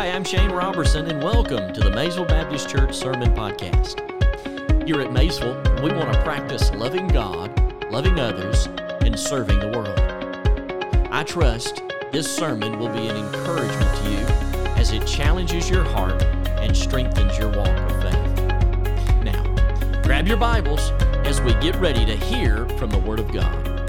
Hi, I'm Shane Robertson, and welcome to the Maysville Baptist Church Sermon Podcast. Here at Maysville, we want to practice loving God, loving others, and serving the world. I trust this sermon will be an encouragement to you as it challenges your heart and strengthens your walk of faith. Now, grab your Bibles as we get ready to hear from the Word of God.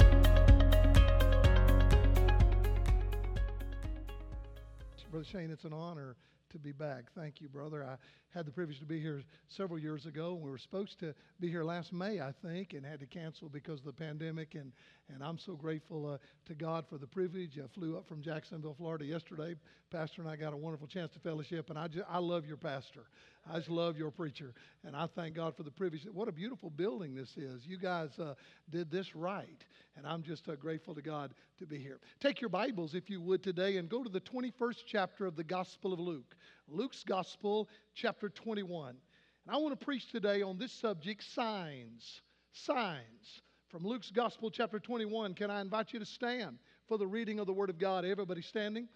Be back. Thank you, brother. I had the privilege to be here several years ago. We were supposed to be here last May, I think, and had to cancel because of the pandemic. And, and I'm so grateful uh, to God for the privilege. I flew up from Jacksonville, Florida yesterday. Pastor and I got a wonderful chance to fellowship, and I, just, I love your pastor. I just love your preacher, and I thank God for the privilege. What a beautiful building this is. You guys uh, did this right, and I'm just uh, grateful to God to be here. Take your Bibles, if you would, today and go to the 21st chapter of the Gospel of Luke. Luke's Gospel, chapter 21. And I want to preach today on this subject signs. Signs. From Luke's Gospel, chapter 21. Can I invite you to stand for the reading of the Word of God? Everybody standing?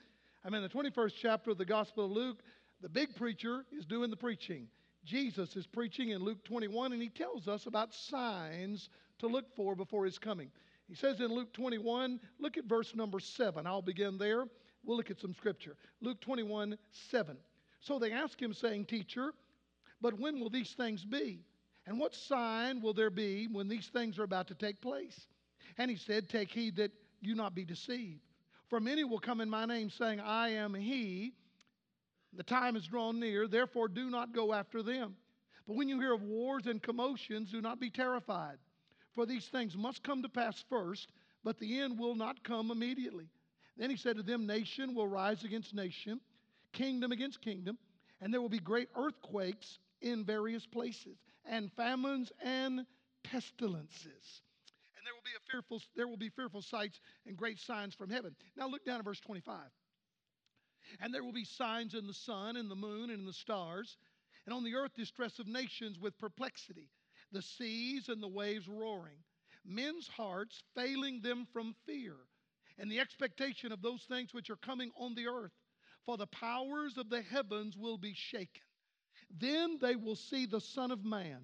I'm in the 21st chapter of the Gospel of Luke. The big preacher is doing the preaching. Jesus is preaching in Luke 21, and he tells us about signs to look for before his coming. He says in Luke 21, look at verse number 7. I'll begin there. We'll look at some scripture. Luke 21, 7. So they ask him, saying, Teacher, but when will these things be? And what sign will there be when these things are about to take place? And he said, Take heed that you not be deceived. For many will come in my name, saying, I am he. The time is drawn near, therefore do not go after them. But when you hear of wars and commotions, do not be terrified. For these things must come to pass first, but the end will not come immediately. Then he said to them, Nation will rise against nation, kingdom against kingdom, and there will be great earthquakes in various places, and famines and pestilences. And there will be fearful, there will be fearful sights and great signs from heaven. Now look down at verse 25. And there will be signs in the sun and the moon and the stars, and on the earth distress of nations with perplexity, the seas and the waves roaring, men's hearts failing them from fear, and the expectation of those things which are coming on the earth. For the powers of the heavens will be shaken. Then they will see the Son of Man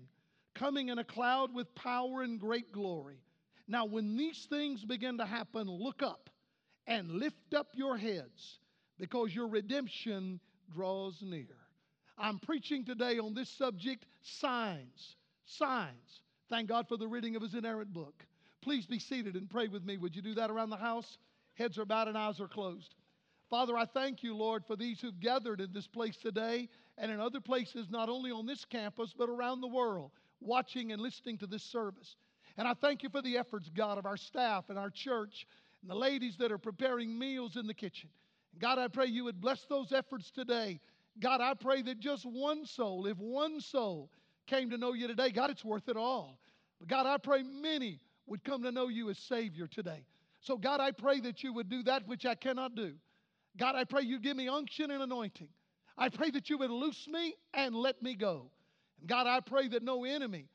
coming in a cloud with power and great glory. Now, when these things begin to happen, look up and lift up your heads because your redemption draws near. I'm preaching today on this subject signs. Signs. Thank God for the reading of His inerrant book. Please be seated and pray with me. Would you do that around the house? Heads are bowed and eyes are closed. Father, I thank you, Lord, for these who've gathered in this place today and in other places, not only on this campus, but around the world, watching and listening to this service. And I thank you for the efforts, God, of our staff and our church and the ladies that are preparing meals in the kitchen. God, I pray you would bless those efforts today. God, I pray that just one soul, if one soul came to know you today, God, it's worth it all. But God, I pray many would come to know you as Savior today. So, God, I pray that you would do that which I cannot do. God, I pray you give me unction and anointing. I pray that you would loose me and let me go. And God, I pray that no enemy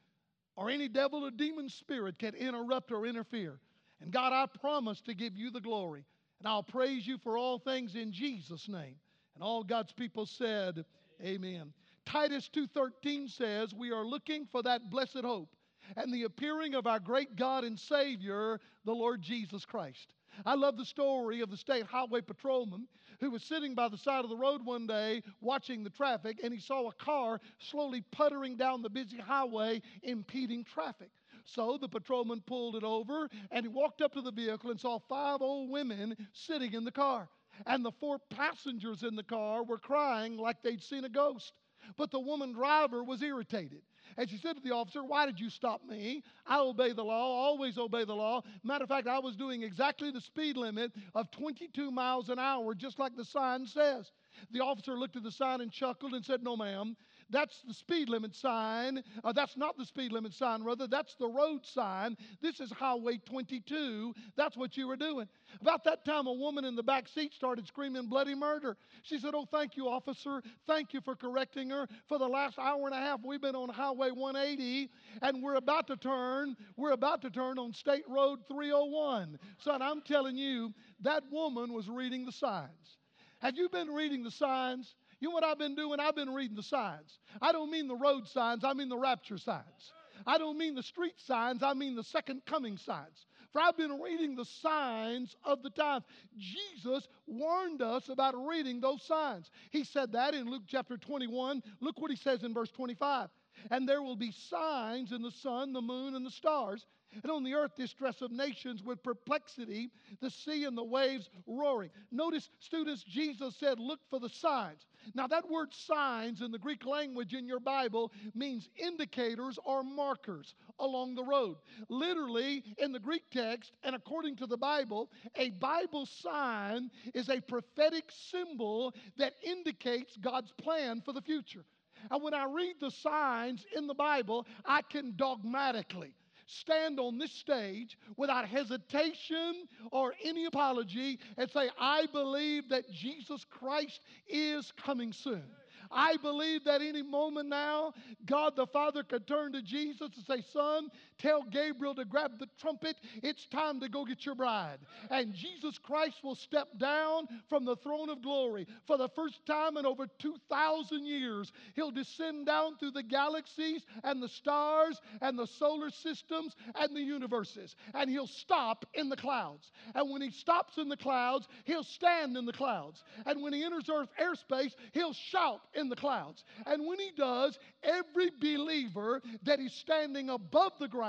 or any devil or demon spirit can interrupt or interfere. And God, I promise to give you the glory. And I'll praise you for all things in Jesus' name. And all God's people said, Amen. Titus 2:13 says, "We are looking for that blessed hope and the appearing of our great God and Savior, the Lord Jesus Christ." I love the story of the state highway patrolman who was sitting by the side of the road one day watching the traffic and he saw a car slowly puttering down the busy highway, impeding traffic. So the patrolman pulled it over and he walked up to the vehicle and saw five old women sitting in the car. And the four passengers in the car were crying like they'd seen a ghost. But the woman driver was irritated. And she said to the officer, Why did you stop me? I obey the law, always obey the law. Matter of fact, I was doing exactly the speed limit of 22 miles an hour, just like the sign says. The officer looked at the sign and chuckled and said, No, ma'am. That's the speed limit sign. Uh, that's not the speed limit sign, rather. That's the road sign. This is Highway 22. That's what you were doing. About that time, a woman in the back seat started screaming bloody murder. She said, Oh, thank you, officer. Thank you for correcting her. For the last hour and a half, we've been on Highway 180, and we're about to turn. We're about to turn on State Road 301. Son, I'm telling you, that woman was reading the signs. Have you been reading the signs? You know what I've been doing? I've been reading the signs. I don't mean the road signs, I mean the rapture signs. I don't mean the street signs, I mean the second coming signs. For I've been reading the signs of the times. Jesus warned us about reading those signs. He said that in Luke chapter 21. Look what he says in verse 25. And there will be signs in the sun, the moon, and the stars, and on the earth, distress of nations with perplexity, the sea and the waves roaring. Notice, students, Jesus said, Look for the signs. Now, that word signs in the Greek language in your Bible means indicators or markers along the road. Literally, in the Greek text, and according to the Bible, a Bible sign is a prophetic symbol that indicates God's plan for the future. And when I read the signs in the Bible, I can dogmatically stand on this stage without hesitation or any apology and say, I believe that Jesus Christ is coming soon. I believe that any moment now, God the Father could turn to Jesus and say, Son, tell Gabriel to grab the trumpet. It's time to go get your bride. And Jesus Christ will step down from the throne of glory. For the first time in over 2,000 years, he'll descend down through the galaxies and the stars and the solar systems and the universes. And he'll stop in the clouds. And when he stops in the clouds, he'll stand in the clouds. And when he enters Earth airspace, he'll shout in the clouds. And when he does, every believer that is standing above the ground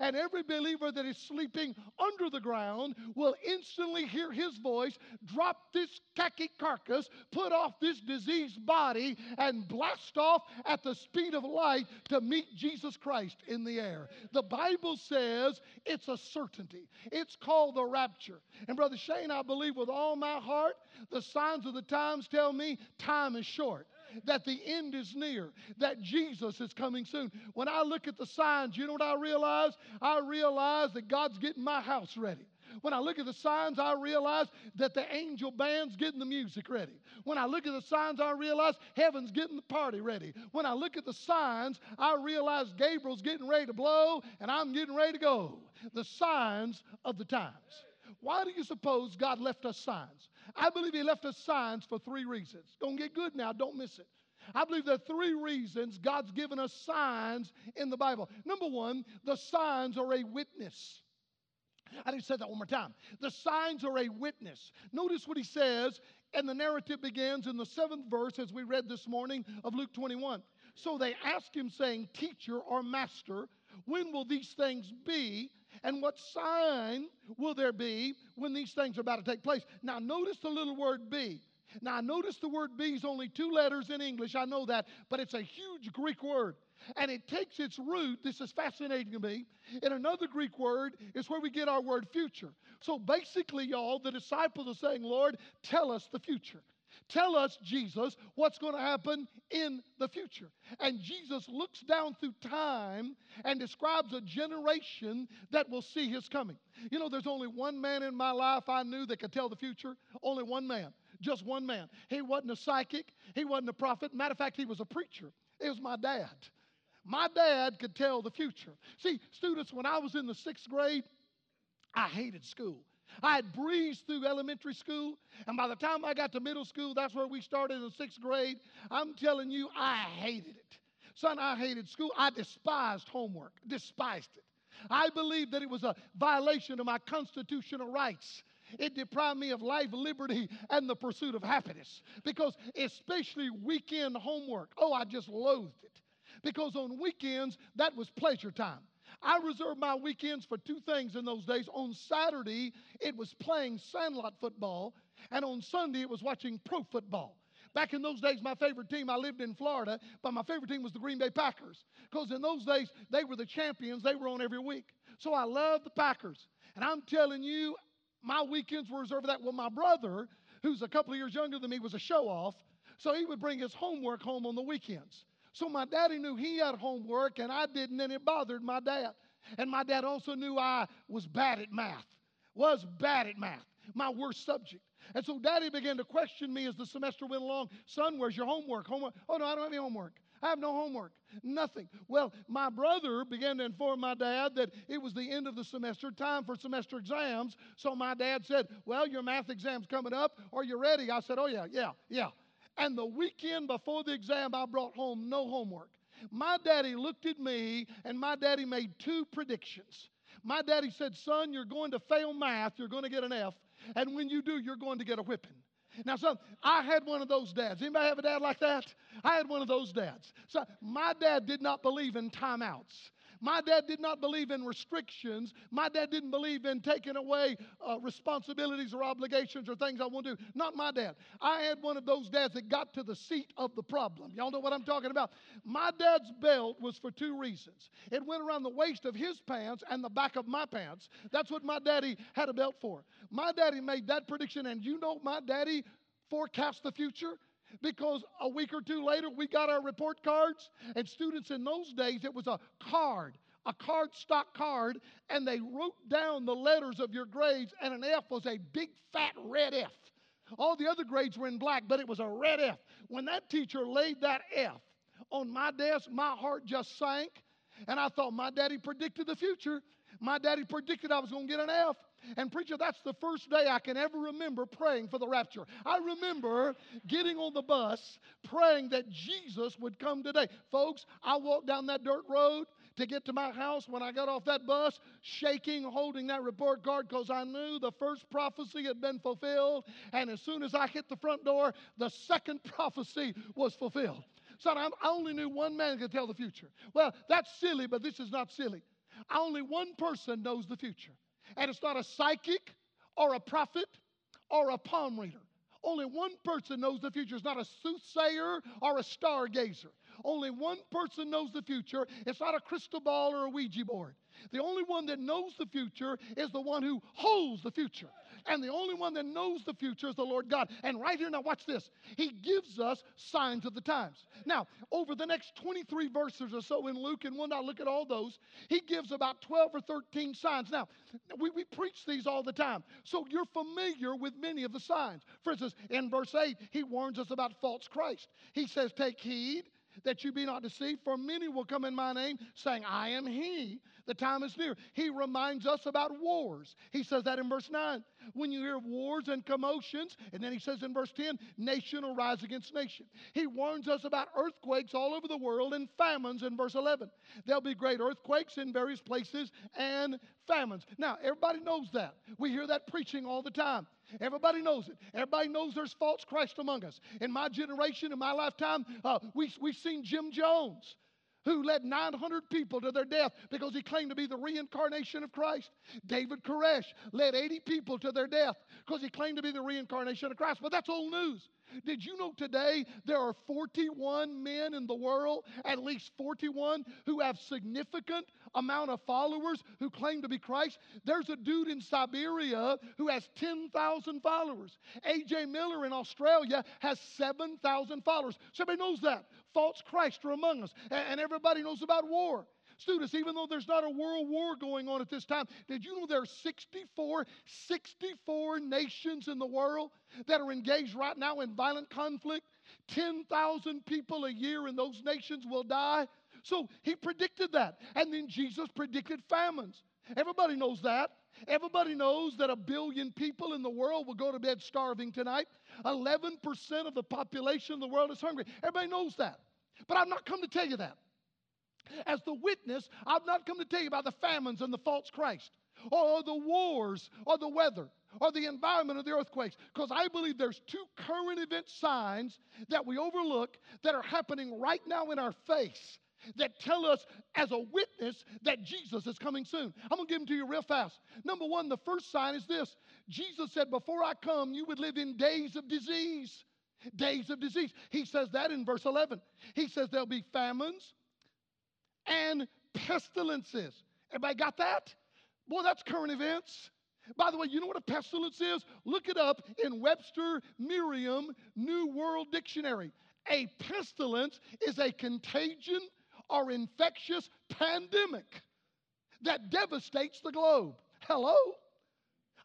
and every believer that is sleeping under the ground will instantly hear his voice, drop this khaki carcass, put off this diseased body, and blast off at the speed of light to meet Jesus Christ in the air. The Bible says it's a certainty. It's called the rapture. And Brother Shane, I believe with all my heart, the signs of the times tell me time is short that the end is near, that Jesus is coming soon. When I look at the signs, you know what I realize? I realize that God's getting my house ready. When I look at the signs, I realize that the angel band's getting the music ready. When I look at the signs, I realize heaven's getting the party ready. When I look at the signs, I realize Gabriel's getting ready to blow and I'm getting ready to go. The signs of the times. Why do you suppose God left us signs? I believe He left us signs for three reasons. Don't get good now, don't miss it. I believe there are three reasons God's given us signs in the Bible. Number one, the signs are a witness. I didn't say that one more time. The signs are a witness. Notice what he says, and the narrative begins in the seventh verse, as we read this morning of Luke 21. So they asked him, saying, Teacher or Master, when will these things be? And what sign will there be when these things are about to take place? Now, notice the little word be. Now, I notice the word be is only two letters in English. I know that, but it's a huge Greek word. And it takes its root, this is fascinating to me, in another Greek word is where we get our word future. So basically, y'all, the disciples are saying, Lord, tell us the future. Tell us, Jesus, what's going to happen in the future. And Jesus looks down through time and describes a generation that will see his coming. You know, there's only one man in my life I knew that could tell the future. Only one man. Just one man. He wasn't a psychic, he wasn't a prophet. Matter of fact, he was a preacher. It was my dad. My dad could tell the future. See, students, when I was in the sixth grade, I hated school. I had breezed through elementary school, and by the time I got to middle school, that's where we started in sixth grade. I'm telling you, I hated it. Son, I hated school. I despised homework, despised it. I believed that it was a violation of my constitutional rights. It deprived me of life, liberty, and the pursuit of happiness. Because, especially weekend homework, oh, I just loathed it. Because on weekends, that was pleasure time. I reserved my weekends for two things in those days. On Saturday, it was playing sandlot football, and on Sunday, it was watching pro football. Back in those days, my favorite team, I lived in Florida, but my favorite team was the Green Bay Packers. Because in those days, they were the champions, they were on every week. So I loved the Packers. And I'm telling you, my weekends were reserved for that. Well, my brother, who's a couple of years younger than me, was a show off. So he would bring his homework home on the weekends. So my daddy knew he had homework and I didn't, and it bothered my dad. And my dad also knew I was bad at math, was bad at math, my worst subject. And so daddy began to question me as the semester went along. Son, where's your homework? Homework? Oh, no, I don't have any homework. I have no homework. Nothing. Well, my brother began to inform my dad that it was the end of the semester, time for semester exams. So my dad said, Well, your math exam's coming up. Are you ready? I said, Oh, yeah, yeah, yeah. And the weekend before the exam, I brought home no homework. My daddy looked at me, and my daddy made two predictions. My daddy said, Son, you're going to fail math, you're going to get an F, and when you do, you're going to get a whipping. Now, son, I had one of those dads. Anybody have a dad like that? I had one of those dads. So, my dad did not believe in timeouts. My dad did not believe in restrictions. My dad didn't believe in taking away uh, responsibilities or obligations or things I want to do. Not my dad. I had one of those dads that got to the seat of the problem. Y'all know what I'm talking about? My dad's belt was for two reasons it went around the waist of his pants and the back of my pants. That's what my daddy had a belt for. My daddy made that prediction, and you know my daddy forecast the future? Because a week or two later we got our report cards. And students in those days it was a card a card stock card and they wrote down the letters of your grades and an f was a big fat red f. All the other grades were in black but it was a red f. When that teacher laid that f on my desk my heart just sank and i thought my daddy predicted the future. My daddy predicted i was going to get an f and, preacher, that's the first day I can ever remember praying for the rapture. I remember getting on the bus praying that Jesus would come today. Folks, I walked down that dirt road to get to my house when I got off that bus, shaking, holding that report card because I knew the first prophecy had been fulfilled. And as soon as I hit the front door, the second prophecy was fulfilled. Son, I only knew one man could tell the future. Well, that's silly, but this is not silly. Only one person knows the future. And it's not a psychic or a prophet or a palm reader. Only one person knows the future. It's not a soothsayer or a stargazer. Only one person knows the future. It's not a crystal ball or a Ouija board. The only one that knows the future is the one who holds the future. And the only one that knows the future is the Lord God. And right here, now watch this. He gives us signs of the times. Now, over the next 23 verses or so in Luke, and we'll not look at all those, he gives about 12 or 13 signs. Now, we, we preach these all the time. So you're familiar with many of the signs. For instance, in verse 8, he warns us about false Christ. He says, Take heed that you be not deceived, for many will come in my name, saying, I am he. The time is near. He reminds us about wars. He says that in verse 9. When you hear wars and commotions, and then he says in verse 10, nation will rise against nation. He warns us about earthquakes all over the world and famines in verse 11. There'll be great earthquakes in various places and famines. Now, everybody knows that. We hear that preaching all the time. Everybody knows it. Everybody knows there's false Christ among us. In my generation, in my lifetime, uh, we, we've seen Jim Jones who led 900 people to their death because he claimed to be the reincarnation of Christ. David Koresh led 80 people to their death because he claimed to be the reincarnation of Christ. But that's old news. Did you know today there are 41 men in the world, at least 41, who have significant amount of followers who claim to be Christ? There's a dude in Siberia who has 10,000 followers. A.J. Miller in Australia has 7,000 followers. So everybody knows that. False Christ are among us. And everybody knows about war. Students, even though there's not a world war going on at this time, did you know there are 64, 64 nations in the world that are engaged right now in violent conflict? 10,000 people a year in those nations will die. So he predicted that. And then Jesus predicted famines. Everybody knows that. Everybody knows that a billion people in the world will go to bed starving tonight. 11% of the population of the world is hungry. Everybody knows that. But I've not come to tell you that. As the witness, I've not come to tell you about the famines and the false Christ, or the wars, or the weather, or the environment, or the earthquakes, because I believe there's two current event signs that we overlook that are happening right now in our face that tell us as a witness that Jesus is coming soon. I'm going to give them to you real fast. Number one, the first sign is this Jesus said, Before I come, you would live in days of disease. Days of disease. He says that in verse 11. He says there'll be famines, and pestilences. Everybody got that? Boy, that's current events. By the way, you know what a pestilence is? Look it up in Webster Merriam New World Dictionary. A pestilence is a contagion or infectious pandemic that devastates the globe. Hello?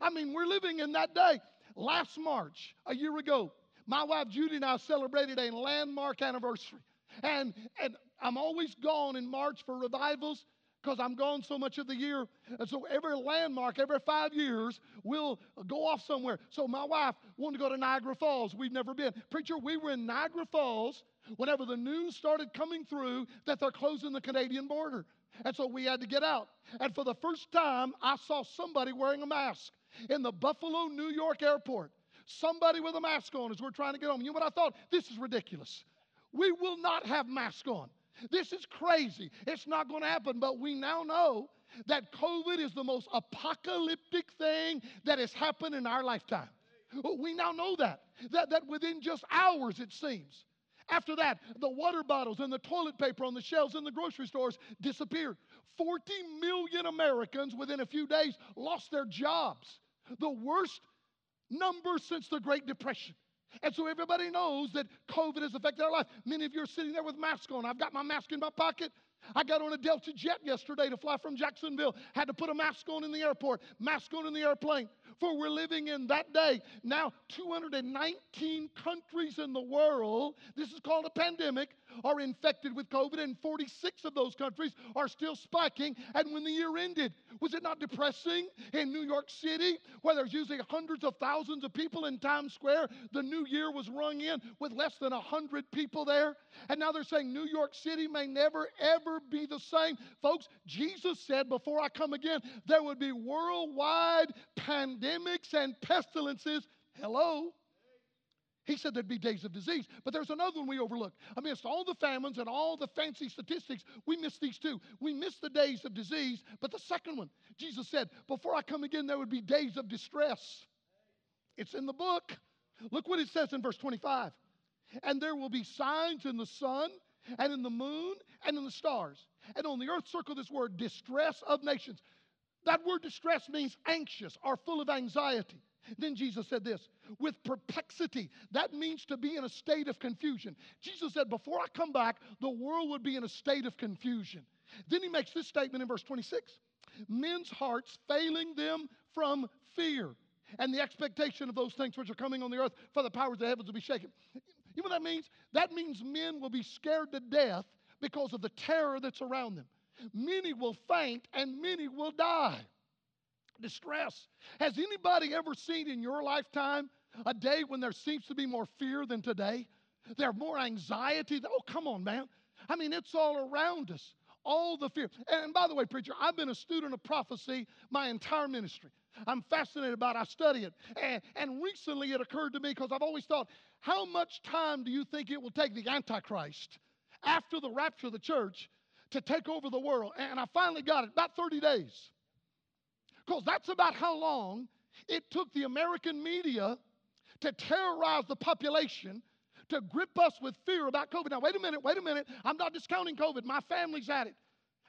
I mean, we're living in that day. Last March, a year ago, my wife Judy and I celebrated a landmark anniversary. And, and I'm always gone in March for revivals. Because I'm gone so much of the year. And so every landmark, every five years, we'll go off somewhere. So my wife wanted to go to Niagara Falls. We've never been. Preacher, we were in Niagara Falls whenever the news started coming through that they're closing the Canadian border. And so we had to get out. And for the first time, I saw somebody wearing a mask in the Buffalo, New York airport. Somebody with a mask on as we're trying to get home. You know what I thought? This is ridiculous. We will not have masks on. This is crazy. It's not going to happen. But we now know that COVID is the most apocalyptic thing that has happened in our lifetime. We now know that. That, that within just hours, it seems. After that, the water bottles and the toilet paper on the shelves in the grocery stores disappeared. 40 million Americans within a few days lost their jobs. The worst number since the Great Depression. And so everybody knows that COVID has affected our life. Many of you are sitting there with masks on. I've got my mask in my pocket. I got on a Delta jet yesterday to fly from Jacksonville. Had to put a mask on in the airport, mask on in the airplane. For we're living in that day. Now, 219 countries in the world, this is called a pandemic, are infected with COVID, and 46 of those countries are still spiking. And when the year ended, was it not depressing in New York City, where there's usually hundreds of thousands of people in Times Square? The new year was rung in with less than 100 people there. And now they're saying New York City may never, ever be the same. Folks, Jesus said, Before I come again, there would be worldwide pandemics and pestilences. Hello? He said there'd be days of disease. But there's another one we overlook. Amidst all the famines and all the fancy statistics, we miss these two. We miss the days of disease, but the second one, Jesus said, Before I come again, there would be days of distress. It's in the book. Look what it says in verse 25. And there will be signs in the sun and in the moon and in the stars. And on the earth, circle this word distress of nations. That word distress means anxious or full of anxiety. Then Jesus said this with perplexity. That means to be in a state of confusion. Jesus said, Before I come back, the world would be in a state of confusion. Then he makes this statement in verse 26 men's hearts failing them from fear and the expectation of those things which are coming on the earth, for the powers of the heavens will be shaken. You know what that means? That means men will be scared to death because of the terror that's around them. Many will faint and many will die distress. Has anybody ever seen in your lifetime a day when there seems to be more fear than today? There's more anxiety. Oh, come on, man. I mean, it's all around us. All the fear. And by the way, preacher, I've been a student of prophecy my entire ministry. I'm fascinated about it. I study it. And, and recently it occurred to me because I've always thought, how much time do you think it will take the Antichrist after the rapture of the church to take over the world? And I finally got it, about 30 days. Because that's about how long it took the American media to terrorize the population, to grip us with fear about COVID. Now, wait a minute, wait a minute. I'm not discounting COVID. My family's had it.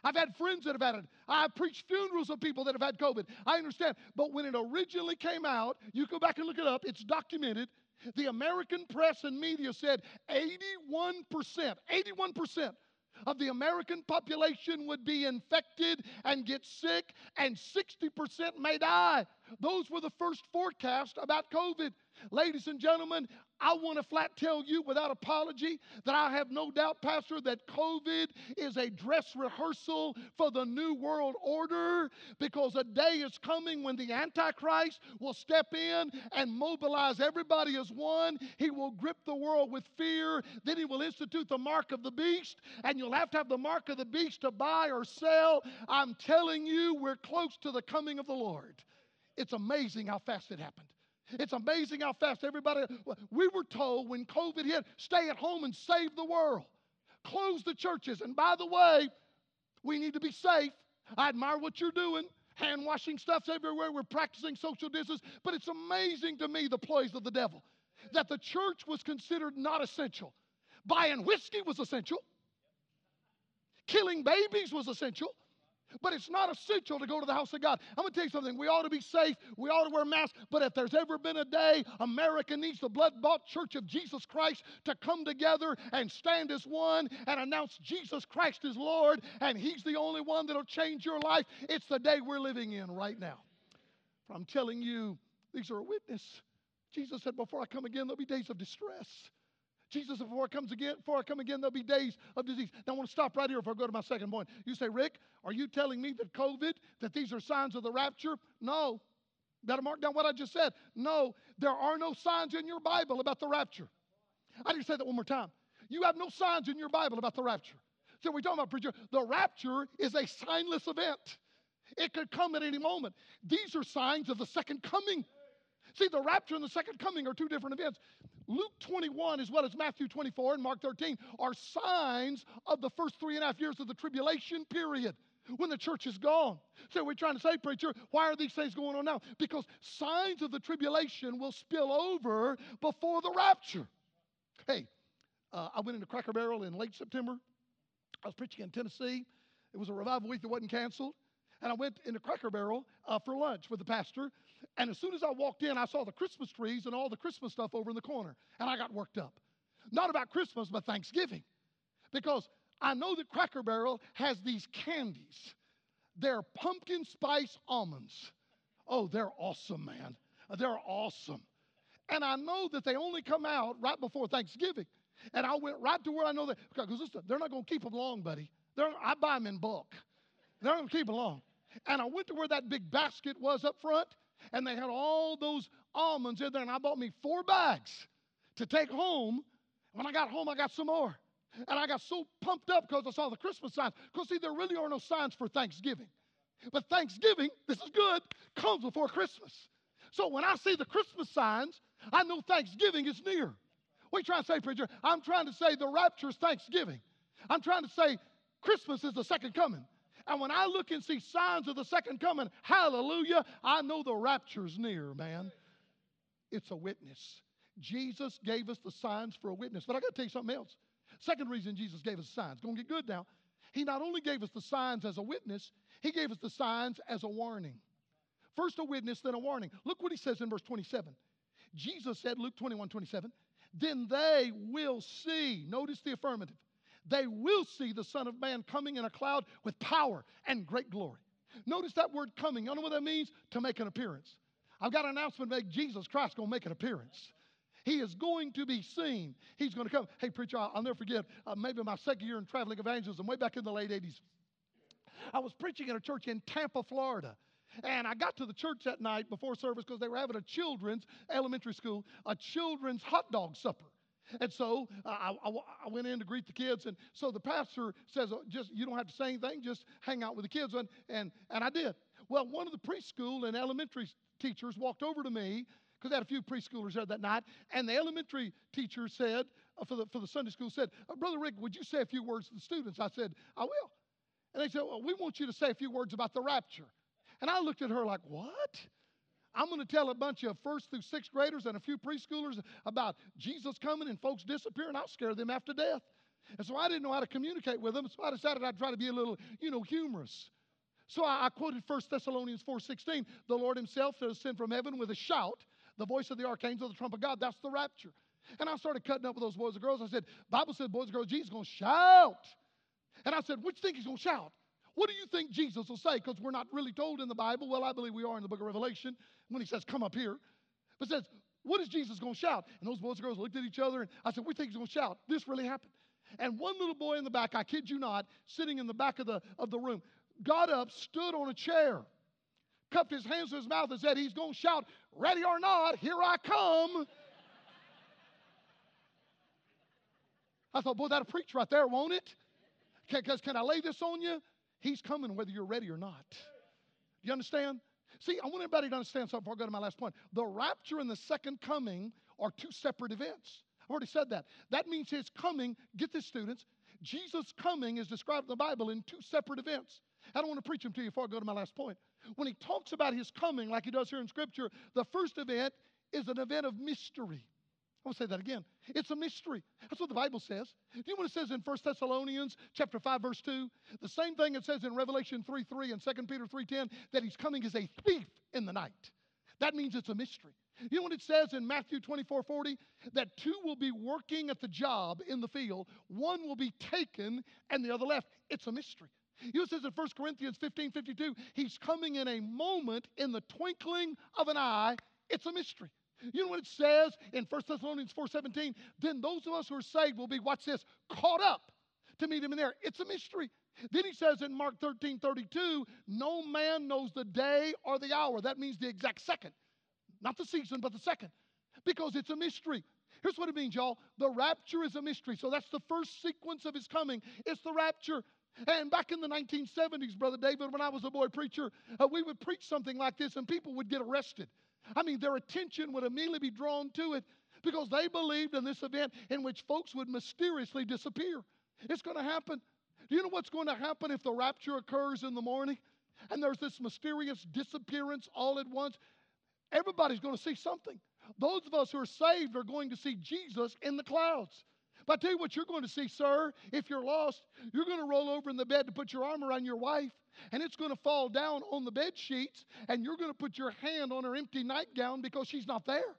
I've had friends that have had it. I've preached funerals of people that have had COVID. I understand. But when it originally came out, you go back and look it up, it's documented. The American press and media said 81%, 81% of the American population would be infected and get sick, and 60% may die. Those were the first forecasts about COVID. Ladies and gentlemen, I want to flat tell you without apology that I have no doubt, Pastor, that COVID is a dress rehearsal for the new world order because a day is coming when the Antichrist will step in and mobilize everybody as one. He will grip the world with fear. Then he will institute the mark of the beast, and you'll have to have the mark of the beast to buy or sell. I'm telling you, we're close to the coming of the Lord. It's amazing how fast it happened. It's amazing how fast everybody, we were told when COVID hit, stay at home and save the world. Close the churches. And by the way, we need to be safe. I admire what you're doing. Hand washing stuff's everywhere. We're practicing social distance. But it's amazing to me the ploys of the devil that the church was considered not essential. Buying whiskey was essential, killing babies was essential. But it's not essential to go to the house of God. I'm going to tell you something. We ought to be safe. We ought to wear masks. But if there's ever been a day America needs the blood bought church of Jesus Christ to come together and stand as one and announce Jesus Christ is Lord and He's the only one that'll change your life, it's the day we're living in right now. I'm telling you, these are a witness. Jesus said, Before I come again, there'll be days of distress. Jesus, before I comes again, before I come again, there'll be days of disease. Now I want to stop right here before I go to my second point. You say, Rick, are you telling me that COVID, that these are signs of the rapture? No. Better mark down what I just said. No, there are no signs in your Bible about the rapture. I need to say that one more time. You have no signs in your Bible about the rapture. So we're talking about preacher. The rapture is a signless event. It could come at any moment. These are signs of the second coming. See, the rapture and the second coming are two different events. Luke 21, as well as Matthew 24 and Mark 13, are signs of the first three and a half years of the tribulation period when the church is gone. So we're trying to say, preacher, why are these things going on now? Because signs of the tribulation will spill over before the rapture. Hey, uh, I went into Cracker Barrel in late September. I was preaching in Tennessee. It was a revival week that wasn't canceled. And I went into Cracker Barrel uh, for lunch with the pastor. And as soon as I walked in, I saw the Christmas trees and all the Christmas stuff over in the corner. And I got worked up. Not about Christmas, but Thanksgiving. Because I know that Cracker Barrel has these candies. They're pumpkin spice almonds. Oh, they're awesome, man. They're awesome. And I know that they only come out right before Thanksgiving. And I went right to where I know that, because listen, they're not going to keep them long, buddy. They're, I buy them in bulk. They're not going to keep them long. And I went to where that big basket was up front, and they had all those almonds in there, and I bought me four bags to take home. When I got home, I got some more. And I got so pumped up because I saw the Christmas signs. Because, see, there really are no signs for Thanksgiving. But Thanksgiving, this is good, comes before Christmas. So when I see the Christmas signs, I know Thanksgiving is near. What are you trying to say, preacher? I'm trying to say the rapture is Thanksgiving. I'm trying to say Christmas is the second coming. And when I look and see signs of the second coming, hallelujah, I know the rapture's near, man. It's a witness. Jesus gave us the signs for a witness. But I got to tell you something else. Second reason Jesus gave us signs. Going to get good now. He not only gave us the signs as a witness, he gave us the signs as a warning. First a witness, then a warning. Look what he says in verse 27. Jesus said, Luke 21, 27, then they will see, notice the affirmative, they will see the Son of Man coming in a cloud with power and great glory. Notice that word coming. You know what that means? To make an appearance. I've got an announcement to make Jesus Christ going to make an appearance. He is going to be seen. He's going to come. Hey, preacher, I'll, never forget, uh, maybe my second year in traveling evangelism, way back in the late 80s. I was preaching at a church in Tampa, Florida. And I got to the church that night before service because they were having a children's elementary school, a children's hot dog supper. And so uh, I, I, went in to greet the kids. And so the pastor says, oh, just you don't have to say anything, just hang out with the kids. And, and, and I did. Well, one of the preschool and elementary teachers walked over to me because I had a few preschoolers there that night. And the elementary teacher said, uh, for, the, for the Sunday school, said, uh, Brother Rick, would you say a few words to the students? I said, I will. And they said, Well, we want you to say a few words about the rapture. And I looked at her like, What? I'm going to tell a bunch of first through sixth graders and a few preschoolers about Jesus coming and folks disappearing. I'll scare them after death. And so I didn't know how to communicate with them, so I decided I'd try to be a little, you know, humorous. So I, I quoted 1 Thessalonians 4.16. The Lord himself shall ascend from heaven with a shout, the voice of the archangel, the trump of God. That's the rapture. And I started cutting up with those boys and girls. I said, Bible said, boys and girls, Jesus going to shout. And I said, what do you think he's going to shout? What do you think Jesus will say? Because we're not really told in the Bible. Well, I believe we are in the book of Revelation when he says, Come up here. But says, What is Jesus going to shout? And those boys and girls looked at each other and I said, We think he's going to shout. This really happened. And one little boy in the back, I kid you not, sitting in the back of the, of the room, got up, stood on a chair, cupped his hands to his mouth, and said, He's going to shout, Ready or not, here I come. I thought, boy, that'll preach right there, won't it? Because can, can I lay this on you? He's coming whether you're ready or not. You understand? See, I want everybody to understand something before I go to my last point. The rapture and the second coming are two separate events. I've already said that. That means his coming, get this, students, Jesus' coming is described in the Bible in two separate events. I don't want to preach them to you before I go to my last point. When he talks about his coming, like he does here in Scripture, the first event is an event of mystery. I want to say that again. It's a mystery. That's what the Bible says. Do you know what it says in 1 Thessalonians chapter 5, verse 2? The same thing it says in Revelation 3 3 and 2 Peter 3.10, that he's coming as a thief in the night. That means it's a mystery. You know what it says in Matthew 24 40? That two will be working at the job in the field, one will be taken and the other left. It's a mystery. You know, it says in 1 Corinthians 15 52, he's coming in a moment in the twinkling of an eye. It's a mystery. You know what it says in 1 Thessalonians 4:17? Then those of us who are saved will be, watch this, caught up to meet him in there. It's a mystery. Then he says in Mark 13 32, no man knows the day or the hour. That means the exact second. Not the season, but the second. Because it's a mystery. Here's what it means, y'all. The rapture is a mystery. So that's the first sequence of his coming. It's the rapture. And back in the 1970s, Brother David, when I was a boy preacher, uh, we would preach something like this and people would get arrested. I mean, their attention would immediately be drawn to it because they believed in this event in which folks would mysteriously disappear. It's going to happen. Do you know what's going to happen if the rapture occurs in the morning and there's this mysterious disappearance all at once? Everybody's going to see something. Those of us who are saved are going to see Jesus in the clouds. But I tell you what, you're going to see, sir, if you're lost, you're going to roll over in the bed to put your arm around your wife, and it's going to fall down on the bed sheets, and you're going to put your hand on her empty nightgown because she's not there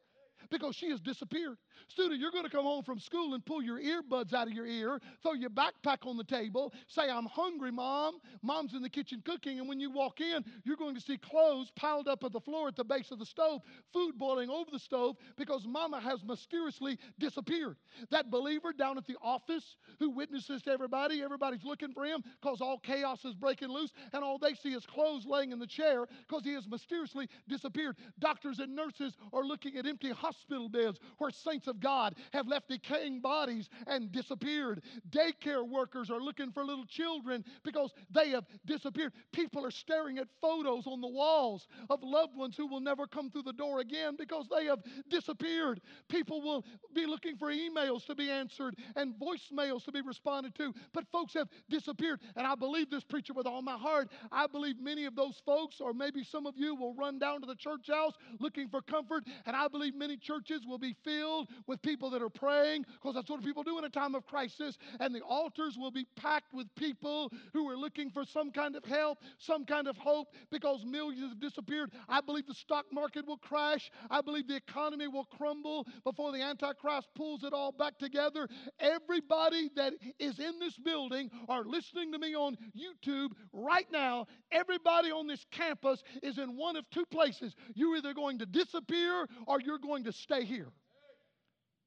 because she has disappeared. Student, you're going to come home from school and pull your earbuds out of your ear, throw your backpack on the table, say, I'm hungry, mom. Mom's in the kitchen cooking. And when you walk in, you're going to see clothes piled up at the floor at the base of the stove, food boiling over the stove because mama has mysteriously disappeared. That believer down at the office who witnesses to everybody, everybody's looking for him because all chaos is breaking loose and all they see is clothes laying in the chair because he has mysteriously disappeared. Doctors and nurses are looking at empty hospital beds where saints of God have left decaying bodies and disappeared. Daycare workers are looking for little children because they have disappeared. People are staring at photos on the walls of loved ones who will never come through the door again because they have disappeared. People will be looking for emails to be answered and voicemails to be responded to, but folks have disappeared. And I believe this preacher with all my heart. I believe many of those folks, or maybe some of you, will run down to the church house looking for comfort. And I believe many churches will be filled with people that are praying because that's what people do in a time of crisis. And the altars will be packed with people who are looking for some kind of help, some kind of hope because millions have disappeared. I believe the stock market will crash. I believe the economy will crumble before the Antichrist pulls it all back together. Everybody that is in this building or listening to me on YouTube right now, everybody on this campus is in one of two places. You're either going to disappear or you're going to stay here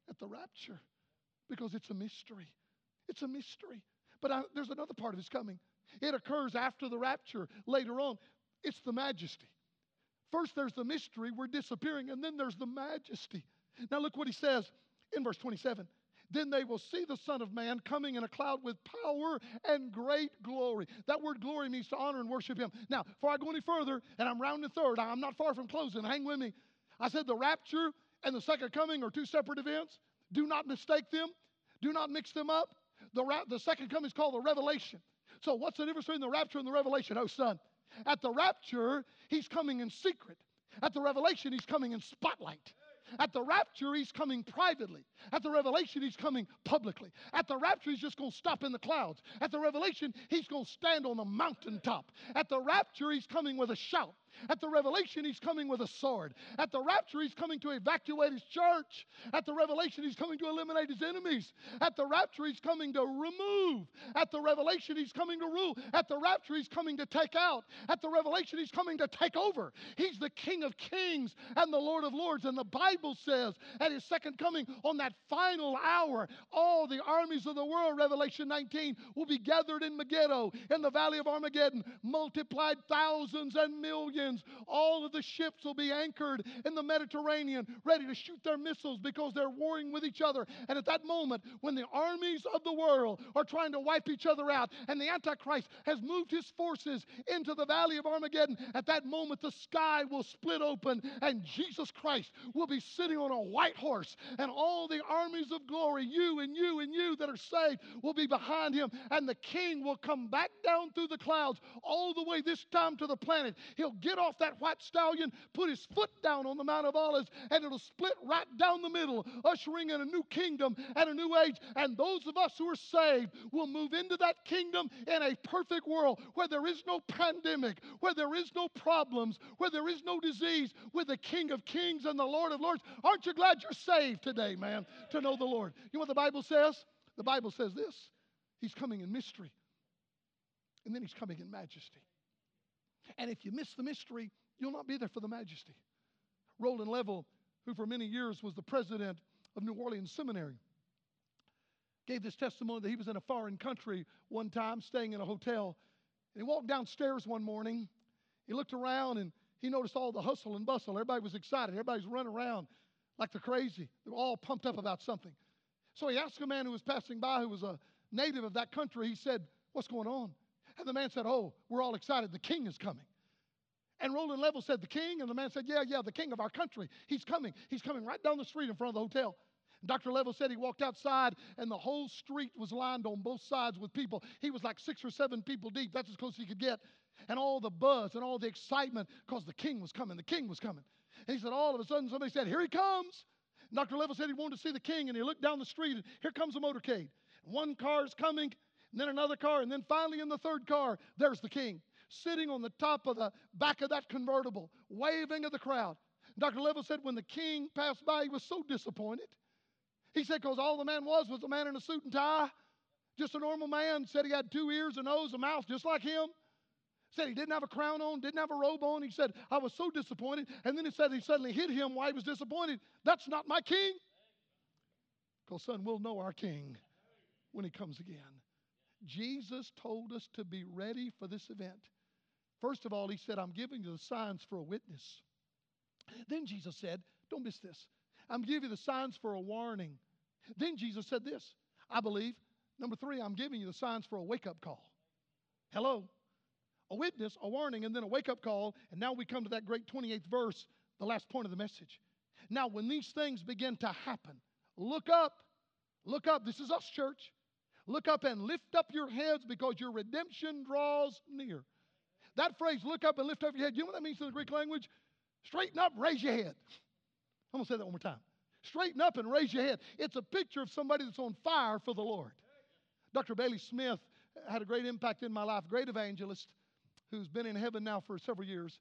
at the rapture because it's a mystery. It's a mystery. But I, there's another part of his coming. It occurs after the rapture later on. It's the majesty. First, there's the mystery, we're disappearing, and then there's the majesty. Now, look what he says in verse 27. Then they will see the Son of Man coming in a cloud with power and great glory. That word glory means to honor and worship Him. Now, before I go any further, and I'm rounding third, I'm not far from closing, hang with me. I said the rapture and the second coming are two separate events. Do not mistake them, do not mix them up. The, ra- the second coming is called the revelation. So, what's the difference between the rapture and the revelation? Oh, son. At the rapture, he's coming in secret. At the revelation, he's coming in spotlight. At the rapture, he's coming privately. At the revelation, he's coming publicly. At the rapture, he's just going to stop in the clouds. At the revelation, he's going to stand on the mountaintop. At the rapture, he's coming with a shout. At the revelation, he's coming with a sword. At the rapture, he's coming to evacuate his church. At the revelation, he's coming to eliminate his enemies. At the rapture, he's coming to remove. At the revelation, he's coming to rule. At the rapture, he's coming to take out. At the revelation, he's coming to take over. He's the King of kings and the Lord of lords. And the Bible says at his second coming, on that final hour, all the armies of the world, Revelation 19, will be gathered in Megiddo, in the valley of Armageddon, multiplied thousands and millions all of the ships will be anchored in the Mediterranean, ready to shoot their missiles because they're warring with each other. And at that moment, when the armies of the world are trying to wipe each other out, and the Antichrist has moved his forces into the valley of Armageddon, at that moment the sky will split open, and Jesus Christ will be sitting on a white horse, and all the armies of glory, you and you and you that are saved, will be behind him, and the king will come back down through the clouds all the way this time to the planet. He'll get off that white stallion, put his foot down on the Mount of Olives, and it'll split right down the middle, ushering in a new kingdom and a new age. And those of us who are saved will move into that kingdom in a perfect world where there is no pandemic, where there is no problems, where there is no disease, with the King of Kings and the Lord of Lords. Aren't you glad you're saved today, man, to know the Lord? You know what the Bible says? The Bible says this He's coming in mystery, and then He's coming in majesty. And if you miss the mystery, you'll not be there for the majesty. Roland Leavell, who for many years was the president of New Orleans Seminary, gave this testimony that he was in a foreign country one time, staying in a hotel. And he walked downstairs one morning. He looked around and he noticed all the hustle and bustle. Everybody was excited. Everybody was running around like they're crazy. They were all pumped up about something. So he asked a man who was passing by, who was a native of that country, he said, What's going on? And the man said, Oh, we're all excited. The king is coming. And Roland Leavell said, The king? And the man said, Yeah, yeah, the king of our country. He's coming. He's coming right down the street in front of the hotel. Dr. Leavell said he walked outside and the whole street was lined on both sides with people. He was like six or seven people deep. That's as close as he could get. And all the buzz and all the excitement because the king was coming. The king was coming. And he said, All of a sudden, somebody said, Here he comes. And Dr. Leavell said he wanted to see the king. And he looked down the street and here comes a motorcade. One car is coming, and then another car, and then finally in the third car, there's the king sitting on the top of the back of that convertible, waving at the crowd. Dr. Leavell said when the king passed by, he was so disappointed. He said, because all the man was was a man in a suit and tie, just a normal man. Said he had two ears, a nose, a mouth, just like him. Said he didn't have a crown on, didn't have a robe on. He said, I was so disappointed. And then he said he suddenly hit him why he was disappointed. That's not my king. Because, son, we'll know our king when he comes again. Jesus told us to be ready for this event. First of all, he said, I'm giving you the signs for a witness. Then Jesus said, Don't miss this. I'm giving you the signs for a warning. Then Jesus said this, I believe. Number three, I'm giving you the signs for a wake up call. Hello? A witness, a warning, and then a wake up call. And now we come to that great 28th verse, the last point of the message. Now, when these things begin to happen, look up. Look up. This is us, church. Look up and lift up your heads because your redemption draws near. That phrase, look up and lift up your head, you know what that means in the Greek language? Straighten up, raise your head. I'm going to say that one more time. Straighten up and raise your head. It's a picture of somebody that's on fire for the Lord. Dr. Bailey Smith had a great impact in my life, great evangelist who's been in heaven now for several years.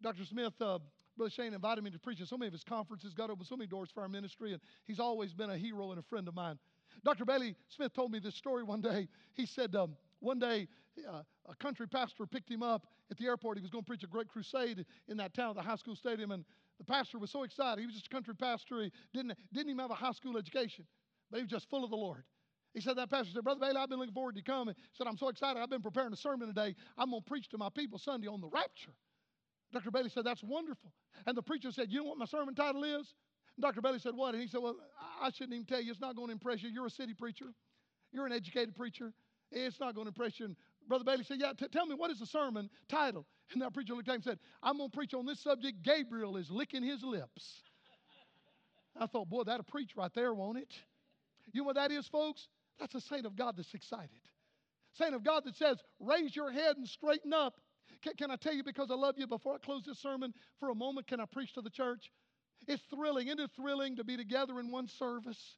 Dr. Smith, uh, Brother Shane invited me to preach at so many of his conferences, got open so many doors for our ministry, and he's always been a hero and a friend of mine. Dr. Bailey Smith told me this story one day. He said, um, one day, uh, a country pastor picked him up at the airport. He was going to preach a great crusade in that town, the high school stadium, and the pastor was so excited. He was just a country pastor. He didn't, didn't even have a high school education, but he was just full of the Lord. He said, That pastor said, Brother Bailey, I've been looking forward to you coming. He said, I'm so excited. I've been preparing a sermon today. I'm going to preach to my people Sunday on the rapture. Dr. Bailey said, That's wonderful. And the preacher said, You know what my sermon title is? Dr. Bailey said, What? And he said, Well, I shouldn't even tell you. It's not going to impress you. You're a city preacher, you're an educated preacher. It's not going to impress you. And Brother Bailey said, Yeah, t- tell me, what is the sermon title? And that preacher looked at him and said, I'm going to preach on this subject Gabriel is licking his lips. I thought, Boy, that'll preach right there, won't it? You know what that is, folks? That's a saint of God that's excited. Saint of God that says, Raise your head and straighten up. Can, can I tell you, because I love you, before I close this sermon, for a moment, can I preach to the church? It's thrilling. Isn't it thrilling to be together in one service?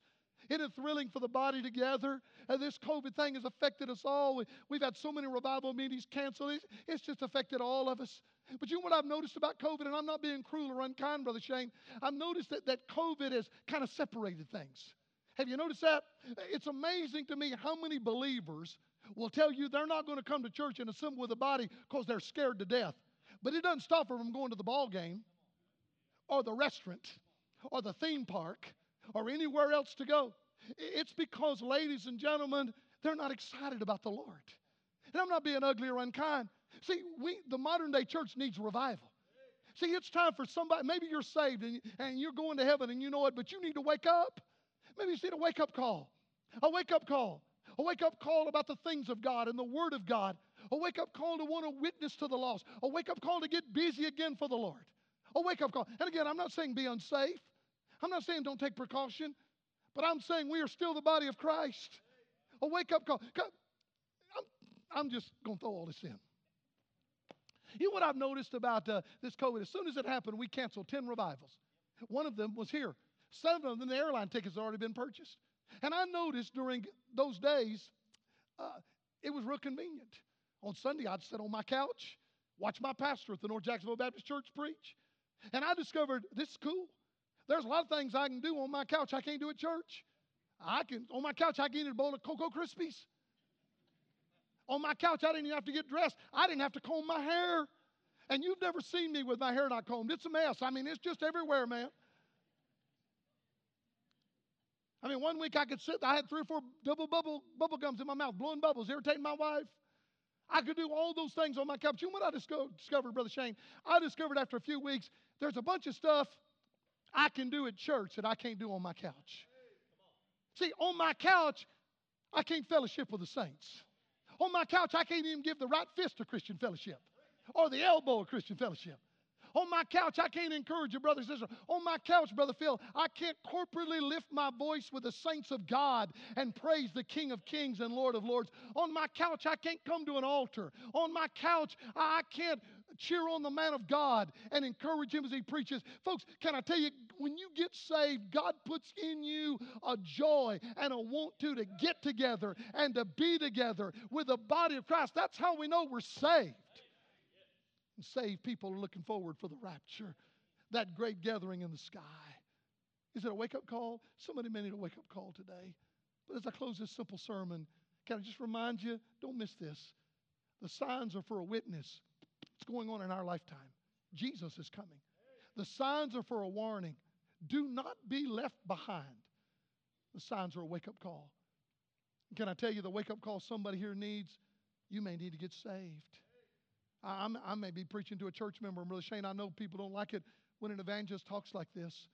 Isn't it thrilling for the body together? And this COVID thing has affected us all. We, have had so many revival meetings canceled. It's, just affected all of us. But you know what I've noticed about COVID, and I'm not being cruel or unkind, Brother Shane. I've noticed that, that COVID has kind of separated things. Have you noticed that? It's amazing to me how many believers will tell you they're not going to come to church and assemble with the body because they're scared to death. But it doesn't stop them from going to the ball game or the restaurant or the theme park or anywhere else to go. It's because, ladies and gentlemen, they're not excited about the Lord. And I'm not being ugly or unkind. See, we, the modern day church needs revival. See, it's time for somebody, maybe you're saved and, and you're going to heaven and you know it, but you need to wake up. Maybe you need a wake up call. A wake up call. A wake up call about the things of God and the Word of God. A wake up call to want to witness to the lost. A wake up call to get busy again for the Lord. A wake up call. And again, I'm not saying be unsafe. I'm not saying don't take precaution. But I'm saying we are still the body of Christ. A wake up call. I'm, I'm just going to throw all this in. You know what I've noticed about uh, this COVID? As soon as it happened, we canceled 10 revivals. One of them was here. Seven of them, the airline tickets had already been purchased. And I noticed during those days, uh, it was real convenient. On Sunday, I'd sit on my couch, watch my pastor at the North Jacksonville Baptist Church preach. And I discovered this is cool. There's a lot of things I can do on my couch I can't do at church. I can on my couch I can eat a bowl of Cocoa Krispies. On my couch I didn't even have to get dressed. I didn't have to comb my hair. And you've never seen me with my hair not combed. It's a mess. I mean, it's just everywhere, man. I mean, one week I could sit, I had three or four double bubble, bubble gums in my mouth, blowing bubbles, irritating my wife. I could do all those things on my couch. You know what I discovered, Brother Shane? I discovered after a few weeks, there's a bunch of stuff I can do at church that I can't do on my couch. See, on my couch, I can't fellowship with the saints. On my couch, I can't even give the right fist to Christian fellowship or the elbow of Christian fellowship. On my couch, I can't encourage your brother and sister. On my couch, Brother Phil, I can't corporately lift my voice with the saints of God and praise the King of Kings and Lord of Lords. On my couch, I can't come to an altar. On my couch, I can't cheer on the man of God and encourage him as he preaches. Folks, can I tell you, when you get saved, God puts in you a joy and a want to to get together and to be together with the body of Christ. That's how we know we're saved and saved people are looking forward for the rapture, that great gathering in the sky. Is it a wake up call? Somebody may need a wake up call today. But as I close this simple sermon, can I just remind you don't miss this. The signs are for a witness. It's going on in our lifetime. Jesus is coming. The signs are for a warning. Do not be left behind. The signs are a wake up call. Can I tell you the wake up call somebody here needs? You may need to get saved. I'm, i may be preaching to a church member, I'm really Shane, I know people don't like it when an evangelist talks like this.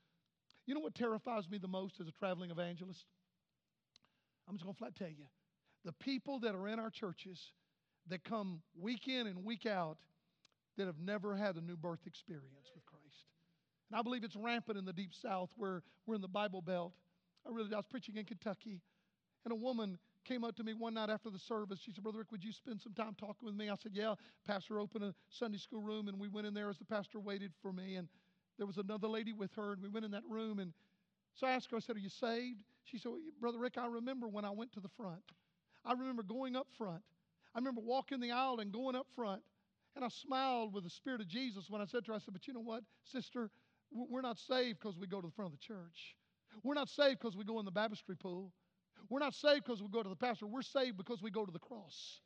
You know what terrifies me the most as a traveling evangelist? I'm just going to flat tell you. The people that are in our churches that come week in and week out that have never had a new birth experience with Christ. And I believe it's rampant in the deep south where we're in the Bible Belt. I really I was preaching in Kentucky, and a woman came up to me one night after the service. She said, Brother Rick, would you spend some time talking with me? I said, Yeah. Pastor opened a Sunday school room, and we went in there as the pastor waited for me. And there was another lady with her, and we went in that room. And so I asked her, I said, Are you saved? She said, Brother Rick, I remember when I went to the front. I remember going up front. I remember walking the aisle and going up front. And I smiled with the Spirit of Jesus when I said to her, I said, But you know what, sister? We're not saved because we go to the front of the church. We're not saved because we go in the baptistry pool. We're not saved because we go to the pastor. We're saved because we go to the cross.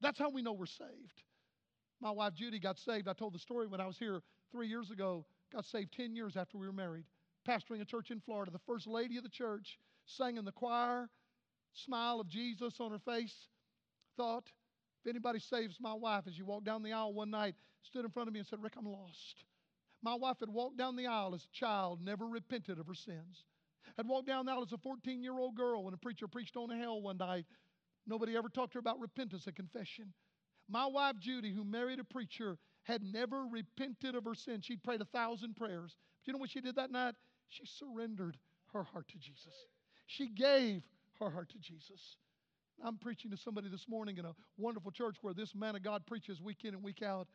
That's how we know we're saved. My wife Judy got saved. I told the story when I was here three years ago. Got saved 10 years after we were married. Pastoring a church in Florida. The first lady of the church sang in the choir, smile of Jesus on her face. Thought, if anybody saves my wife, as she walked down the aisle one night, stood in front of me and said, Rick, I'm lost. My wife had walked down the aisle as a child, never repented of her sins. Had walked down the aisle as a 14 year old girl when a preacher preached on hell one night. Nobody ever talked to her about repentance and confession. My wife Judy, who married a preacher, had never repented of her sin. She'd prayed a thousand prayers. But you know what she did that night? She surrendered her heart to Jesus. She gave her heart to Jesus. I'm preaching to somebody this morning in a wonderful church where this man of God preaches week in and week out,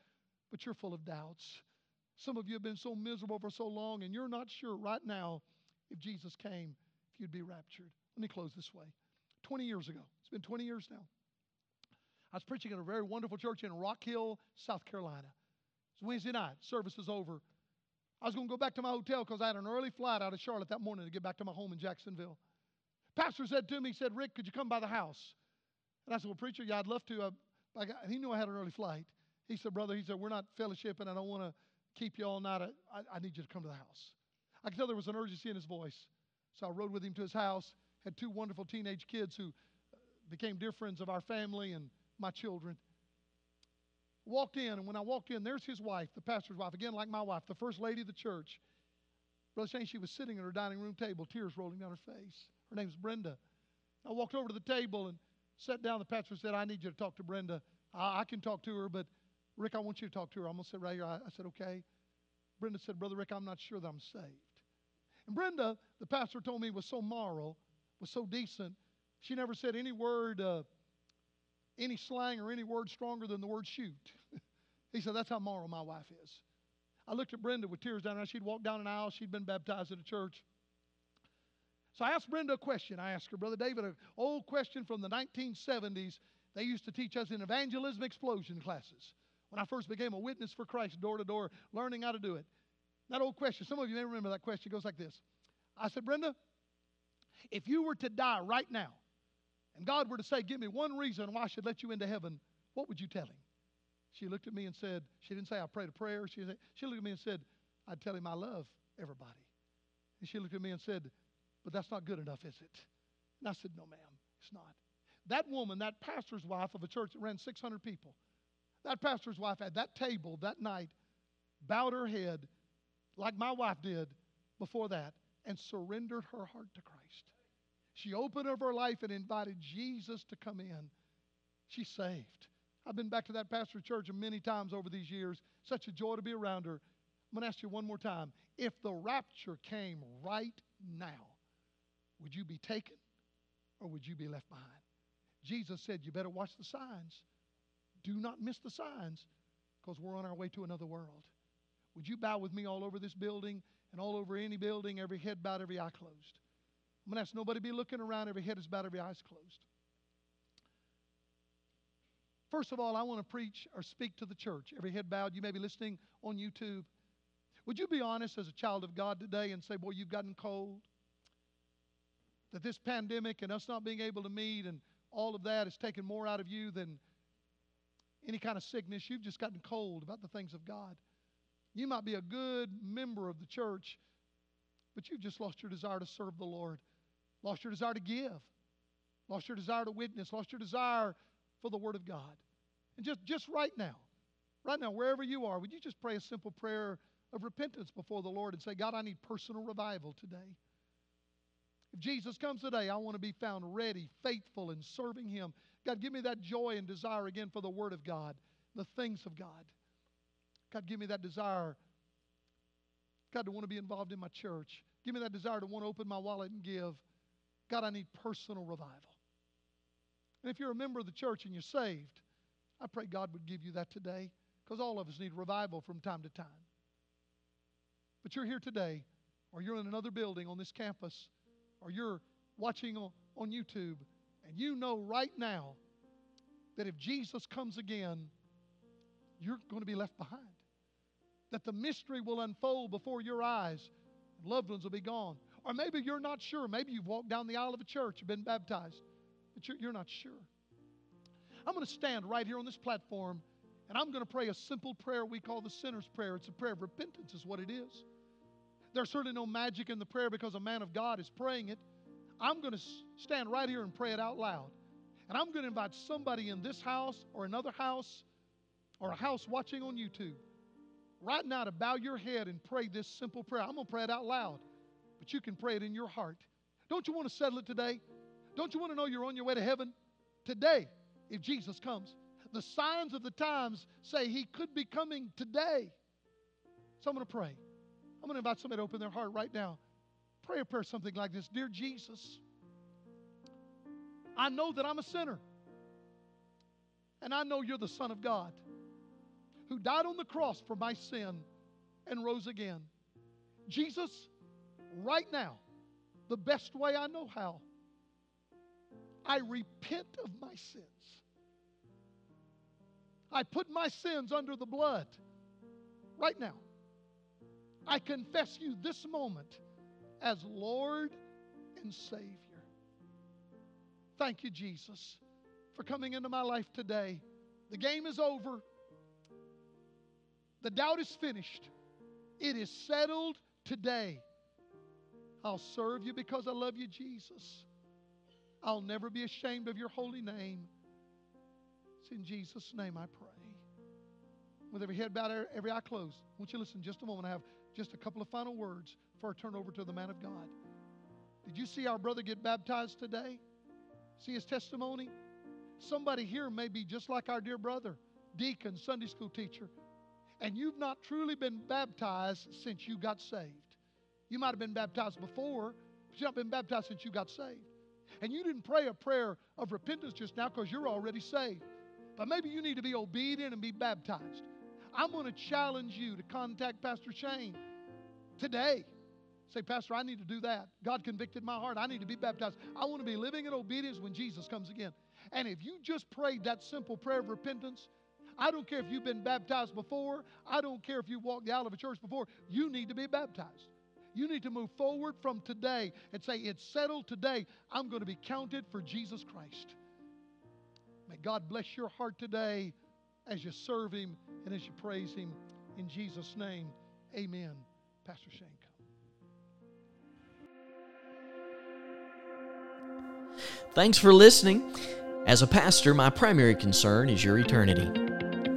but you're full of doubts. Some of you have been so miserable for so long, and you're not sure right now if Jesus came, if you'd be raptured. Let me close this way. 20 years ago, it's been 20 years now. I was preaching at a very wonderful church in Rock Hill, South Carolina. It's Wednesday night, service is over. I was going to go back to my hotel because I had an early flight out of Charlotte that morning to get back to my home in Jacksonville. Pastor said to me, he said, Rick, could you come by the house? And I said, Well, preacher, yeah, I'd love to. Uh, he knew I had an early flight. He said, Brother, he said, We're not fellowshipping. I don't want to keep you all night. I, I need you to come to the house. I could tell there was an urgency in his voice. So I rode with him to his house, had two wonderful teenage kids who uh, became dear friends of our family and my children. Walked in, and when I walked in, there's his wife, the pastor's wife, again, like my wife, the first lady of the church. Brother Shane, she was sitting at her dining room table, tears rolling down her face. Her name's Brenda. I walked over to the table and sat down. The pastor said, I need you to talk to Brenda. I, I can talk to her, but Rick, I want you to talk to her. I'm going to sit right here. I, I said, okay. Brenda said, Brother Rick, I'm not sure that I'm saved. And Brenda, the pastor told me, was so moral, was so decent. She never said any word, uh, any slang or any word stronger than the word shoot. he said, That's how moral my wife is. I looked at Brenda with tears down her eyes. She'd walked down an aisle. She'd been baptized at a church. So I asked Brenda a question. I asked her, Brother David, an old question from the 1970s. They used to teach us in evangelism explosion classes. When I first became a witness for Christ, door to door, learning how to do it. That old question, some of you may remember that question. Goes like this I said, Brenda, if you were to die right now, and God were to say, Give me one reason why I should let you into heaven, what would you tell him? She looked at me and said, She didn't say I prayed a prayer. She, said, she looked at me and said, I'd tell him I love everybody. And she looked at me and said, but that's not good enough, is it? And I said, No, ma'am, it's not. That woman, that pastor's wife of a church that ran 600 people, that pastor's wife at that table that night bowed her head like my wife did before that and surrendered her heart to Christ. She opened up her life and invited Jesus to come in. She's saved. I've been back to that pastor's church many times over these years. Such a joy to be around her. I'm going to ask you one more time. If the rapture came right now, would you be taken or would you be left behind? Jesus said, You better watch the signs. Do not miss the signs because we're on our way to another world. Would you bow with me all over this building and all over any building, every head bowed, every eye closed? I'm going to ask nobody be looking around, every head is bowed, every eye is closed. First of all, I want to preach or speak to the church. Every head bowed, you may be listening on YouTube. Would you be honest as a child of God today and say, Boy, you've gotten cold? That this pandemic and us not being able to meet and all of that has taken more out of you than any kind of sickness. You've just gotten cold about the things of God. You might be a good member of the church, but you've just lost your desire to serve the Lord, lost your desire to give, lost your desire to witness, lost your desire for the Word of God. And just, just right now, right now, wherever you are, would you just pray a simple prayer of repentance before the Lord and say, God, I need personal revival today. If Jesus comes today, I want to be found ready, faithful, and serving Him. God, give me that joy and desire again for the Word of God, the things of God. God, give me that desire, God, to want to be involved in my church. Give me that desire to want to open my wallet and give. God, I need personal revival. And if you're a member of the church and you're saved, I pray God would give you that today because all of us need revival from time to time. But you're here today, or you're in another building on this campus, or you're watching on, YouTube, and you know right now that if Jesus comes again, you're going to be left behind. That the mystery will unfold before your eyes, and loved ones will be gone. Or maybe you're not sure. Maybe you've walked down the aisle of a church, you've been baptized, but you're, you're not sure. I'm going to stand right here on this platform and I'm going to pray a simple prayer we call the sinner's prayer. It's a prayer of repentance, is what it is. There's certainly no magic in the prayer because a man of God is praying it. I'm going to stand right here and pray it out loud. And I'm going to invite somebody in this house or another house or a house watching on YouTube right now to bow your head and pray this simple prayer. I'm going to pray it out loud, but you can pray it in your heart. Don't you want to settle it today? Don't you want to know you're on your way to heaven? Today, if Jesus comes. The signs of the times say he could be coming today. So I'm going to pray. I'm going to invite somebody to open their heart right now. Pray a prayer something like this Dear Jesus, I know that I'm a sinner. And I know you're the Son of God who died on the cross for my sin and rose again. Jesus, right now, the best way I know how, I repent of my sins. I put my sins under the blood right now. I confess you this moment as Lord and Savior. Thank you, Jesus, for coming into my life today. The game is over. The doubt is finished. It is settled today. I'll serve you because I love you, Jesus. I'll never be ashamed of your holy name. It's in Jesus' name I pray. With every head bowed, every eye closed, won't you listen just a moment. I have just a couple of final words before I turn over to the man of God. Did you see our brother get baptized today? See his testimony? Somebody here may be just like our dear brother, deacon, Sunday school teacher, and you've not truly been baptized since you got saved. You might have been baptized before, but you've not been baptized since you got saved. And you didn't pray a prayer of repentance just now because you're already saved. But maybe you need to be obedient and be baptized. I'm going to challenge you to contact Pastor Shane today. Say, Pastor, I need to do that. God convicted my heart. I need to be baptized. I want to be living in obedience when Jesus comes again. And if you just prayed that simple prayer of repentance, I don't care if you've been baptized before, I don't care if you walked the aisle of a church before, you need to be baptized. You need to move forward from today and say, It's settled today. I'm going to be counted for Jesus Christ. May God bless your heart today as you serve Him and as you praise Him. In Jesus' name, amen. Pastor Shane, come. Thanks for listening. As a pastor, my primary concern is your eternity.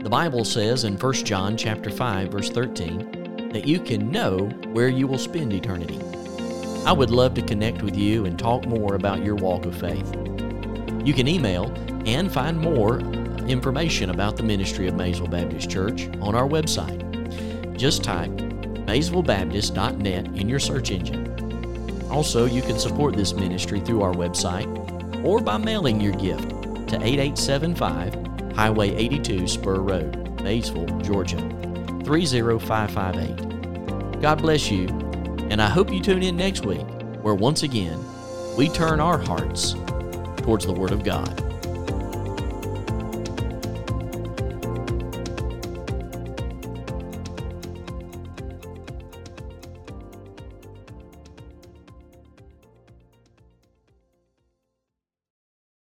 The Bible says in 1 John chapter 5 verse 13 that you can know where you will spend eternity. I would love to connect with you and talk more about your walk of faith. You can email and find more information about the ministry of Maysville Baptist Church on our website. Just type maysvillebaptist.net in your search engine. Also, you can support this ministry through our website or by mailing your gift to 8875 Highway 82 Spur Road, Maysville, Georgia 30558. God bless you, and I hope you tune in next week where once again we turn our hearts towards the Word of God.